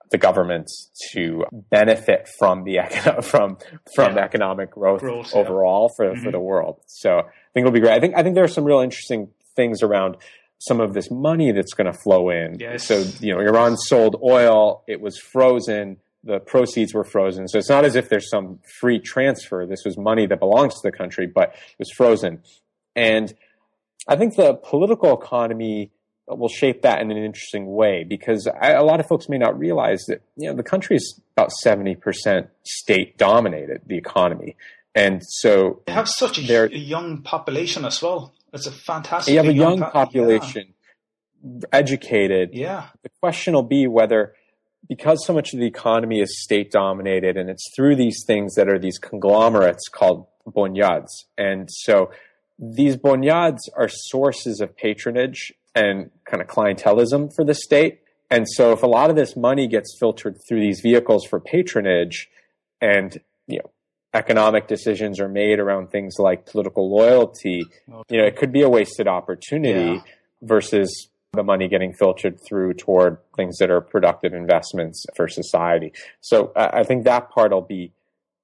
the governments to benefit from the [LAUGHS] from from Yeah. economic growth, Growth, yeah. overall for Mhm. for the world. So I think it'll be great. I think I think there are some real interesting things around some of this money that's going to flow in. Yes. So you know, Iran sold oil; it was frozen. The proceeds were frozen. So it's not as if there's some free transfer. This was money that belongs to the country, but it was frozen. And I think the political economy will shape that in an interesting way because I, a lot of folks may not realize that you know the country is about seventy percent state dominated the economy, and so They have such a, a young population as well. It's a fantastic. you have a young po- population, educated. Yeah. yeah. The question will be whether because so much of the economy is state dominated and it's through these things that are these conglomerates called bonyads. And so these bonyads are sources of patronage and kind of clientelism for the state. And so if a lot of this money gets filtered through these vehicles for patronage and, you know, economic decisions are made around things like political loyalty, you know, it could be a wasted opportunity Yeah. versus the money getting filtered through toward things that are productive investments for society. So I think that part will be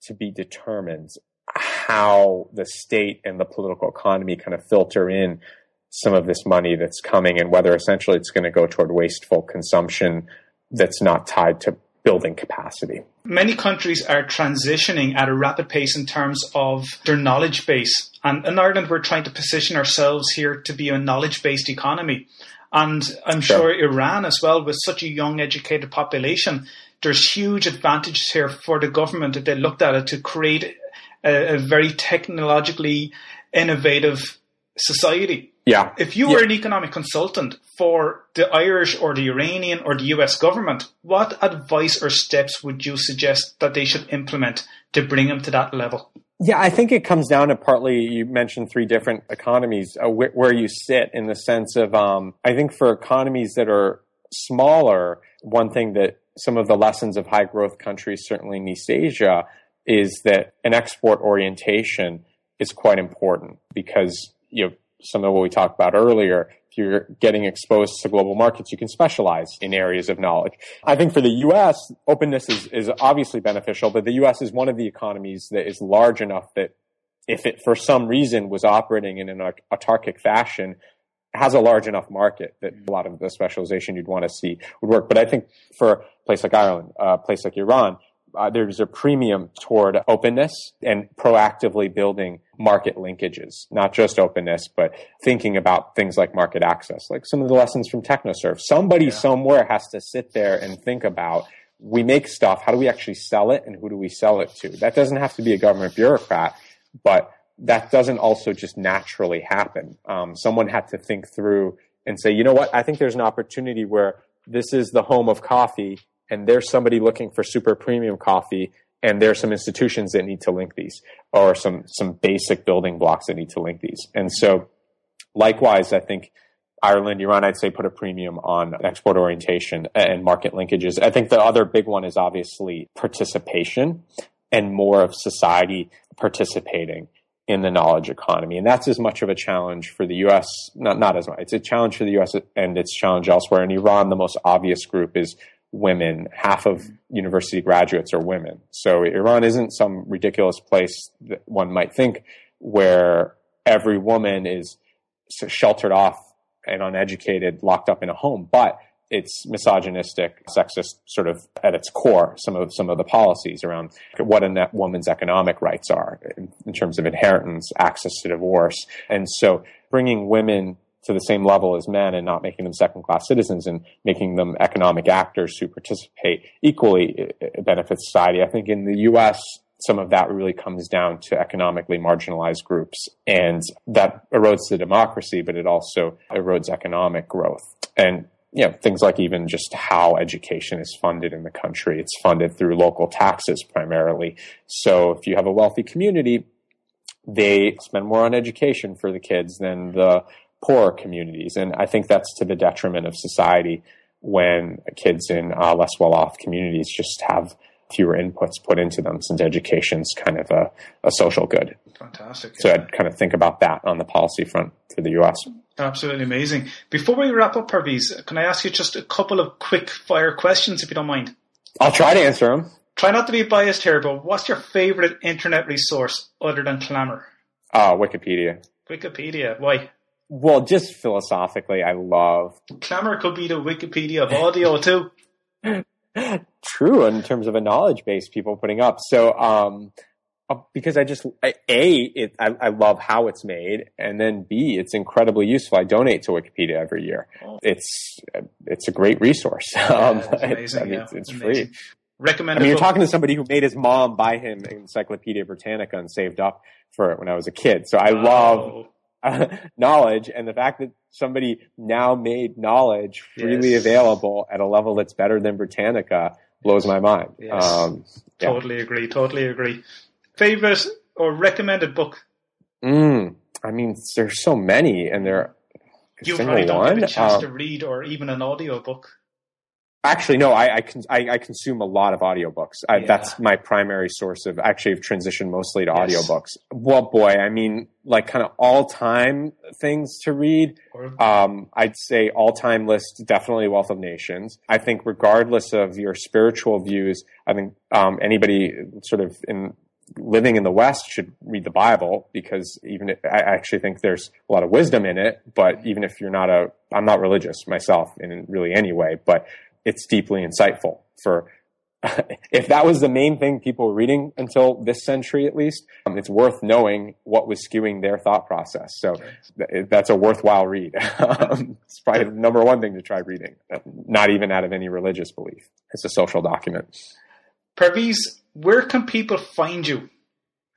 to be determined how the state and the political economy kind of filter in some of this money that's coming and whether essentially it's going to go toward wasteful consumption that's not tied to building capacity. Many countries are transitioning at a rapid pace in terms of their knowledge base. And in Ireland, we're trying to position ourselves here to be a knowledge based economy. And I'm Sure. sure Iran as well, with such a young educated population, there's huge advantages here for the government if they looked at it to create a, a very technologically innovative society. Yeah. If you Yeah. were an economic consultant for the Irish or the Iranian or the US government, what advice or steps would you suggest that they should implement to bring them to that level? Yeah, I think it comes down to partly you mentioned three different economies uh, where, where you sit in the sense of um, I think for economies that are smaller, one thing that some of the lessons of high growth countries, certainly in East Asia, is that an export orientation is quite important because you know some of what we talked about earlier. You're getting exposed to global markets, you can specialize in areas of knowledge. I think for the U.S., openness is, is obviously beneficial, but the U.S. is one of the economies that is large enough that if it for some reason was operating in an autarkic fashion, has a large enough market that a lot of the specialization you'd want to see would work. But I think for a place like Ireland, a place like Iran, uh, there's a premium toward openness and proactively building market linkages, not just openness, but thinking about things like market access, like some of the lessons from TechnoServe. Somebody somewhere has to sit there and think about we make stuff, how do we actually sell it and who do we sell it to? That doesn't have to be a government bureaucrat, but that doesn't also just naturally happen. Um, someone had to think through and say, you know what, I think there's an opportunity where this is the home of coffee and there's somebody looking for super premium coffee and there's some institutions that need to link these or some some basic building blocks that need to link these and so likewise i think ireland iran i'd say put a premium on export orientation and market linkages i think the other big one is obviously participation and more of society participating in the knowledge economy. And that's as much of a challenge for the US, not, not as much. It's a challenge for the US and it's a challenge elsewhere. In Iran, the most obvious group is women. Half of university graduates are women. So Iran isn't some ridiculous place that one might think where every woman is sheltered off and uneducated, locked up in a home. But it's misogynistic, sexist, sort of at its core. Some of some of the policies around what a woman's economic rights are in, in, terms of inheritance, access to divorce, and so bringing women to the same level as men and not making them second class citizens and making them economic actors who participate equally uh, uh, benefits society. I think in the U.S. Some of that really comes down to economically marginalized groups, and that erodes the democracy, but it also erodes economic growth. And you know, things like even just how education is funded in the country. It's funded through local taxes primarily. So if you have a wealthy community, they spend more on education for the kids than the poorer communities. And I think that's to the detriment of society when kids in uh, less well off communities just have fewer inputs put into them since education's kind of a, a social good. Fantastic. So I'd kind of think about that on the policy front for the US. Absolutely amazing. Before we wrap up, Parviz, can I ask you just a couple of quick fire questions, if you don't mind? I'll try to answer them. Try not to be biased here, but what's your favorite internet resource other than Clammr? Oh, Wikipedia. Wikipedia. Why? Well, just philosophically, I love. Clammr could be the Wikipedia of audio too. [LAUGHS] True, in terms of a knowledge base people putting up. So, um, uh, because I just a it I, I, love how it's made, and then b it's incredibly useful. I donate to Wikipedia every year. Oh. It's it's a great resource. [LAUGHS] Yeah, um, it's amazing. I mean, yeah. it's, it's free. Recommend. I mean, you're talking to somebody who made his mom buy him Encyclopedia Britannica and saved up for it when I was a kid. So I oh. love uh, [LAUGHS] knowledge and the fact that somebody now made knowledge freely yes. available at a level that's better than Britannica blows my mind. Yes. Um, yeah. Totally agree. Totally agree. Favorite or recommended book? Mm, I mean, there's so many, and there. You probably don't one. have a chance um, to read or even an audio book. Actually, no, I, I, I, I, consume a lot of audiobooks. I, yeah. That's my primary source of actually, I've transitioned mostly to yes. audiobooks. Well, boy, I mean, like kind of all time things to read. Um, I'd say all time list, definitely Wealth of Nations. I think regardless of your spiritual views, I think, um, anybody sort of in living in the West should read the Bible because even if, I actually think there's a lot of wisdom in it, but even if you're not a, I'm not religious myself in really any way, but it's deeply insightful for [LAUGHS] if that was the main thing people were reading until this century at least um, it's worth knowing what was skewing their thought process. So th- that's a worthwhile read. [LAUGHS] Um, it's probably the number one thing to try reading not even out of any religious belief. It's a social document. Parviz, where can people find you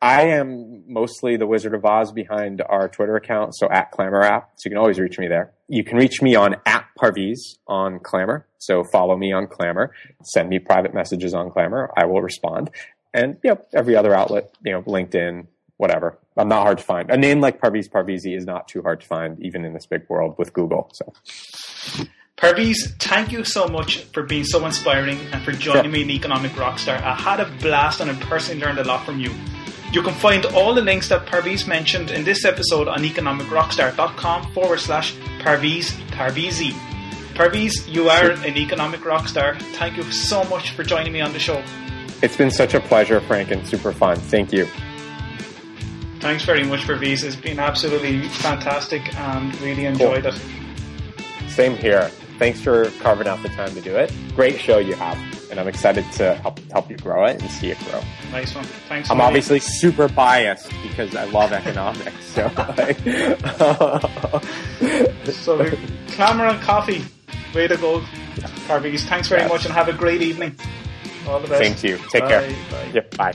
I am mostly the Wizard of Oz behind our Twitter account, so at Clammr app. So you can always reach me there. You can reach me on at Parviz on Clammr. So follow me on Clammr. Send me private messages on Clammr. I will respond. And you know, every other outlet, you know, LinkedIn, whatever. I'm not hard to find. A name like Parviz Parvizi is not too hard to find, even in this big world with Google. So. Parviz, thank you so much for being so inspiring and for joining sure. me in Economic Rockstar. I had a blast and I personally learned a lot from you. You can find all the links that Parviz mentioned in this episode on economicrockstar.com forward slash Parviz Parvizi. Parviz, you are an economic rockstar. Thank you so much for joining me on the show. It's been such a pleasure, Frank, and super fun. Thank you. Thanks very much, Parviz. It's been absolutely fantastic and really enjoyed cool. it. Same here. Thanks for carving out the time to do it. Great show you have and I'm excited to help help you grow it and see it grow. Nice one. Thanks. I'm obviously super biased because I love economics. So, [LAUGHS] like, [LAUGHS] so Clammr and coffee, way to go, Parviz. Thanks very yes. much, and have a great evening. All the best. Thank you. Take bye, care. Bye. Yep. Bye.